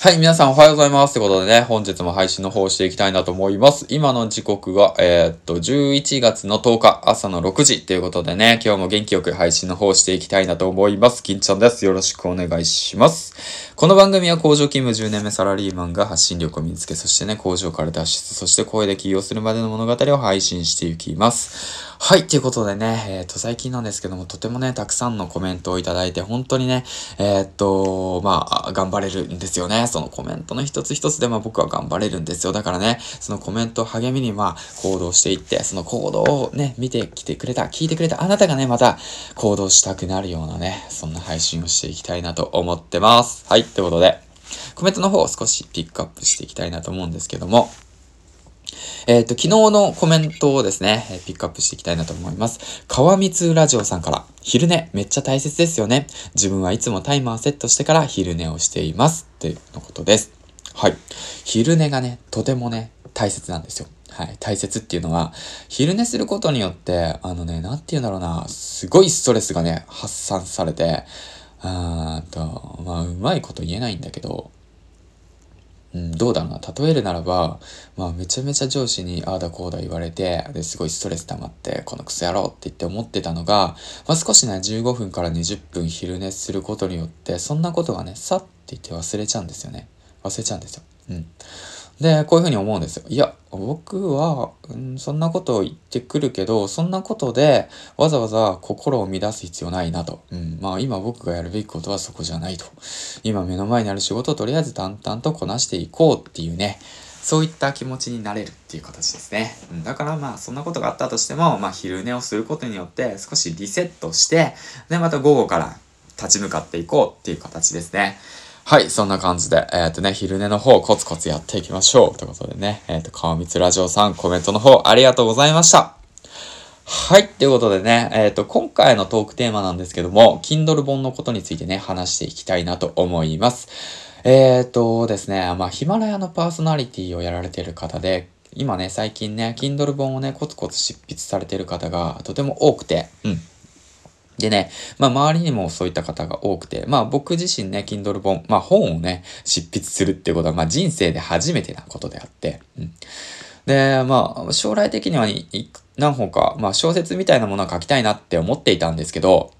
はい、皆さんおはようございます。ということでね、本日も配信の方をしていきたいなと思います。今の時刻が、えー、っと、11月の10日、朝の6時ということでね、今日も元気よく配信の方をしていきたいなと思います。金ちゃんです。よろしくお願いします。この番組は工場勤務10年目サラリーマンが発信力を身につけ、そしてね、工場から脱出、そして声で起業するまでの物語を配信していきます。はい、ということでね、えっ、と、最近なんですけども、とてもね、たくさんのコメントをいただいて、本当にね、えっと、まあ、頑張れるんですよね。そのコメントの一つ一つで、まあ僕は頑張れるんですよ。だからね、そのコメントを励みに、まあ、行動していって、その行動をね、見てきてくれた、聞いてくれたあなたがね、また行動したくなるようなね、そんな配信をしていきたいなと思ってます。はい、ということで、コメントの方を少しピックアップしていきたいなと思うんですけども、えっ、ー、と、昨日のコメントをですね、ピックアップしていきたいなと思います。川光ラジオさんから、昼寝めっちゃ大切ですよね。自分はいつもタイマーセットしてから昼寝をしています。というのことです。はい。昼寝がね、とてもね、大切なんですよ。はい。大切っていうのは、昼寝することによって、あのね、なんて言うんだろうな、すごいストレスがね、発散されて、あーと、まあ、うまいこと言えないんだけど、うん、どうだろうな。例えるならば、まあ、めちゃめちゃ上司にああだこうだ言われて、で、すごいストレス溜まって、このクソ野郎って言って思ってたのが、まあ、少しね、15分から20分昼寝することによって、そんなことがね、さって言って忘れちゃうんですよね。忘れちゃうんですよ。うん。で、こういうふうに思うんですよ。いや、僕は、うん、そんなことを言ってくるけど、そんなことでわざわざ心を乱す必要ないなと。うん、まあ今僕がやるべきことはそこじゃないと。今目の前にある仕事をとりあえず淡々とこなしていこうっていうね、そういった気持ちになれるっていう形ですね。うん、だからまあそんなことがあったとしても、まあ昼寝をすることによって少しリセットして、でまた午後から立ち向かっていこうっていう形ですね。はい、そんな感じで、えっ、ー、とね、昼寝の方コツコツやっていきましょう。ということでね、えっ、ー、と、川光ラジオさんコメントの方ありがとうございました。はい。ということでね、えっ、ー、と、今回のトークテーマなんですけども、Kindle 本のことについてね、話していきたいなと思います。えっ、ー、とですね、まあ、ヒマラヤのパーソナリティをやられている方で、今ね、最近ね、Kindle 本をね、コツコツ執筆されている方がとても多くて、うん。でね、まあ周りにもそういった方が多くて、まあ僕自身ね、Kindle 本、まあ本をね、執筆するっていうことは、まあ人生で初めてなことであって、うん。で、まあ将来的には何本か、まあ小説みたいなものは書きたいなって思っていたんですけど、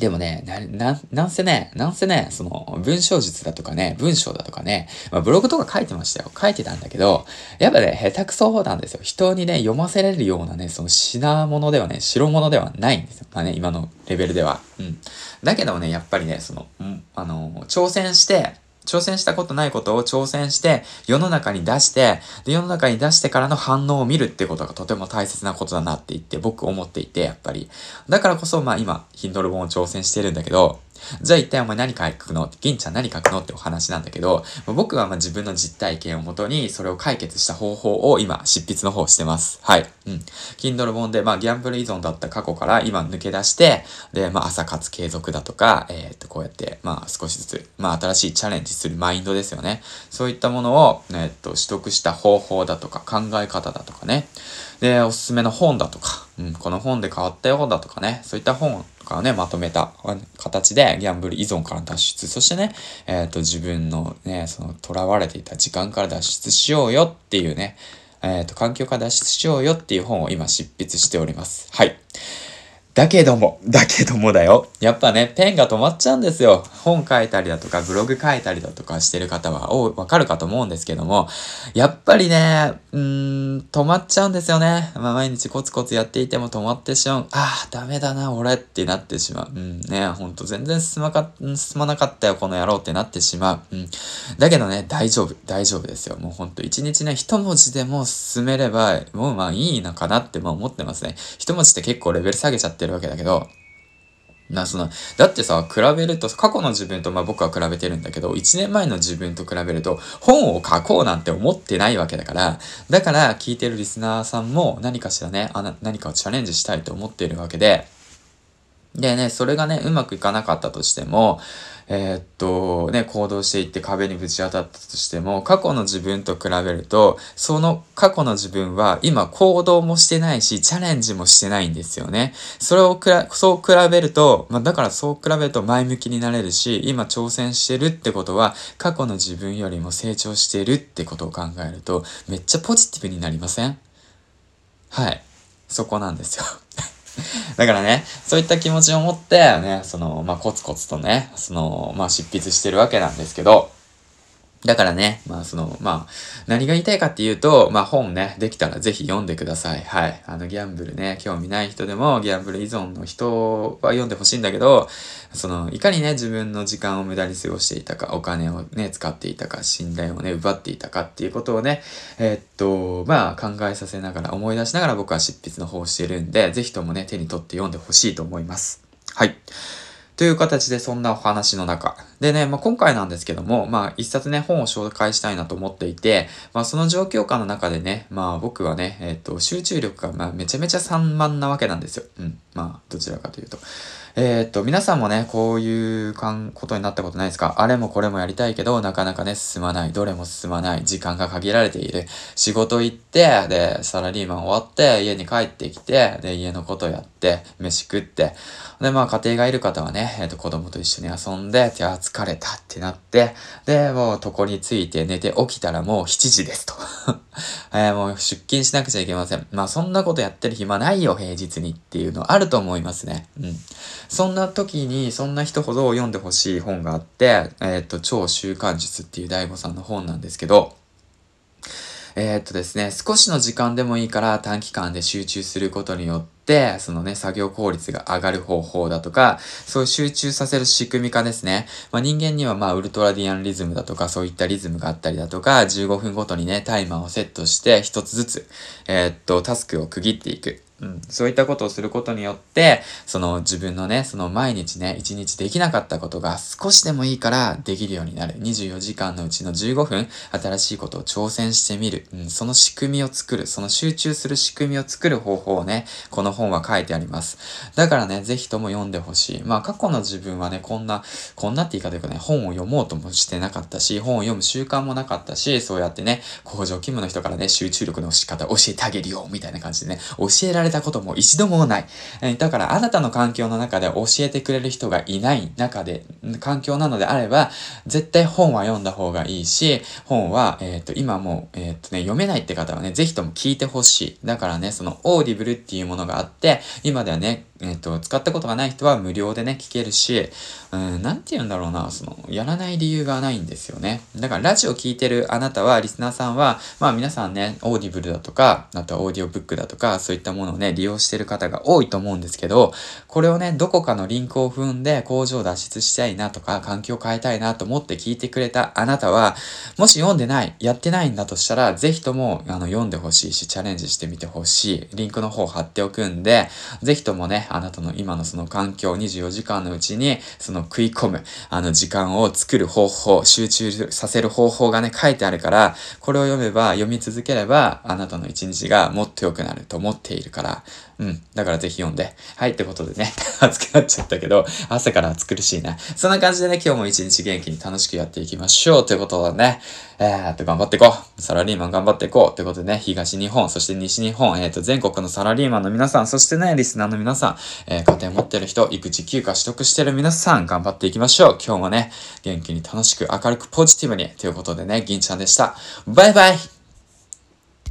でもね、な、な、なんせね、なんせね、その、文章術だとかね、文章だとかね、まあ、ブログとか書いてましたよ。書いてたんだけど、やっぱね、下手くそなんですよ。人にね、読ませれるようなね、その品物ではね、白物ではないんですよ。まあね、今のレベルでは。うん。だけどね、やっぱりね、その、うん、あの、挑戦して、挑戦したことないことを挑戦して世の中に出してで世の中に出してからの反応を見るってことがとても大切なことだなって言って僕思っていてやっぱり。だからこそまあ今ヒンドル本を挑戦してるんだけどじゃあ一体お前何書くの？銀ちゃん何書くの？ってお話なんだけど、僕はまあ自分の実体験をもとにそれを解決した方法を今執筆の方してます。はい。うん。Kindle 本でまあギャンブル依存だった過去から今抜け出して、で、まあ朝活継続だとか、えー、っとこうやってまあ少しずつ、まあ新しいチャレンジするマインドですよね。そういったものを、えー、っと取得した方法だとか考え方だとかね。で、おすすめの本だとか、うん、この本で変わったよだとかね、そういった本とかをね、まとめた形でギャンブル依存から脱出、そしてね、えっ、ー、と、自分のね、その、囚われていた時間から脱出しようよっていうね、えっ、ー、と、環境から脱出しようよっていう本を今執筆しております。はい。だけども、だけどもだよ。やっぱね、ペンが止まっちゃうんですよ。本書いたりだとか、ブログ書いたりだとかしてる方は、おわかるかと思うんですけども、やっぱりね、うーん、止まっちゃうんですよね。まあ、毎日コツコツやっていても止まってしまう。ああ、ダメだな、俺ってなってしまう。うん、ね、ほんと全然進まか、進まなかったよ、この野郎ってなってしまう。うん。だけどね、大丈夫、大丈夫ですよ。もうほんと、一日ね、一文字でも進めれば、もうまあいいのかなってまあ思ってますね。一文字って結構レベル下げちゃってってるわけだけど、な、その、だってさ、比べると、過去の自分と、まあ僕は比べてるんだけど、1年前の自分と比べると、本を書こうなんて思ってないわけだから、だから聞いてるリスナーさんも何かしらね、あ何かをチャレンジしたいと思っているわけで、でね、それがね、うまくいかなかったとしても、えー、っと、ね、行動していって壁にぶち当たったとしても、過去の自分と比べると、その過去の自分は今行動もしてないし、チャレンジもしてないんですよね。それをくら、そう比べると、まあ、だからそう比べると前向きになれるし、今挑戦してるってことは、過去の自分よりも成長してるってことを考えると、めっちゃポジティブになりません？はい。そこなんですよ。だからね、そういった気持ちを持って、ね、その、まあ、コツコツとね、その、まあ、執筆してるわけなんですけど、だからね、まあその、まあ、何が言いたいかっていうと、まあ本ね、できたらぜひ読んでください。はい。あのギャンブルね、興味ない人でもギャンブル依存の人は読んでほしいんだけど、その、いかにね、自分の時間を無駄に過ごしていたか、お金をね、使っていたか、信頼をね、奪っていたかっていうことをね、えー、っと、まあ考えさせながら、思い出しながら僕は執筆の方をしてるんで、ぜひともね、手に取って読んでほしいと思います。はい。という形でそんなお話の中。でね、まあ、今回なんですけども、まあ、一冊ね、本を紹介したいなと思っていて、まあ、その状況下の中でね、まあ、僕はね、えっ、ー、と、集中力が、ま、めちゃめちゃ散漫なわけなんですよ。うん。まあ、どちらかというと。えー、っと、皆さんもね、こういうかんことになったことないですか？あれもこれもやりたいけど、なかなかね、進まない。どれも進まない。時間が限られている。仕事行って、で、サラリーマン終わって、家に帰ってきて、で、家のことやって、飯食って、で、まあ家庭がいる方はね、えっ、と子供と一緒に遊んで、じゃあ疲れたってなって、で、もう床について寝て起きたらもう7時ですと。えー、もう出勤しなくちゃいけません。まあそんなことやってる暇ないよ、平日にっていうのあると思いますね。うん。そんな時に、そんな人ほど読んでほしい本があって、えっ、と、超習慣術っていう大悟さんの本なんですけど、えー、っとですね、少しの時間でもいいから短期間で集中することによって、そのね、作業効率が上がる方法だとか、そういう集中させる仕組み化ですね。まあ、人間にはまあ、ウルトラディアンリズムだとか、そういったリズムがあったりだとか、15分ごとにね、タイマーをセットして、一つずつ、えー、っと、タスクを区切っていく。うん、そういったことをすることによって、その自分のね、その毎日ね、一日できなかったことが少しでもいいからできるようになる。24時間のうちの15分、新しいことを挑戦してみる。うん、その仕組みを作る。その集中する仕組みを作る方法をね、この本は書いてあります。だからね、ぜひとも読んでほしい。まあ過去の自分はね、こんな、こんなって言い方というかね、本を読もうともしてなかったし、本を読む習慣もなかったし、そうやってね、工場勤務の人からね、集中力の仕方教えてあげるよ、みたいな感じでね、教えられたことも一度もない。だからあなたの環境の中で教えてくれる人がいない中で、環境なのであれば、絶対本は読んだ方がいいし、本は、えっ、ー、と、今もう、えっ、ー、とね、読めないって方はね、ぜひとも聞いてほしい。だからね、その Audible っていうものがあって、今ではね、えっ、ー、と、使ったことがない人は無料でね、聞けるし、うん、なんて言うんだろうな、その、やらない理由がないんですよね。だから、ラジオ聞いてるあなたは、リスナーさんは、まあ皆さんね、 Audible だとか、あとはオーディオブックだとか、そういったものをね、利用してる方が多いと思うんですけど、これをね、どこかのリンクを踏んで工場を脱出したいなとか、環境を変えたいなと思って聞いてくれたあなたは、もし読んでない、やってないんだとしたら、ぜひとも、あの、読んでほしいし、チャレンジしてみてほしい。リンクの方貼っておくんで、ぜひともね、あなたの今のその環境24時間のうちに、その食い込む、あの時間を作る方法、集中させる方法がね、書いてあるから、これを読めば、読み続ければ、あなたの一日がもっと良くなると思っているから、うん。だからぜひ読んで。はい、ってことでね、熱くなっちゃったけど、朝から暑苦しいな。そんな感じでね、今日も一日元気に楽しくやっていきましょう。ということでね、えー、っと、頑張っていこう。サラリーマン頑張っていこう。ということでね、東日本、そして西日本、えー、っと、全国のサラリーマンの皆さん、そしてね、リスナーの皆さん、えー、家庭持ってる人、育児休暇取得してる皆さん、頑張っていきましょう。今日もね、元気に楽しく明るくポジティブに。ということでね、銀ちゃんでした。バイバイ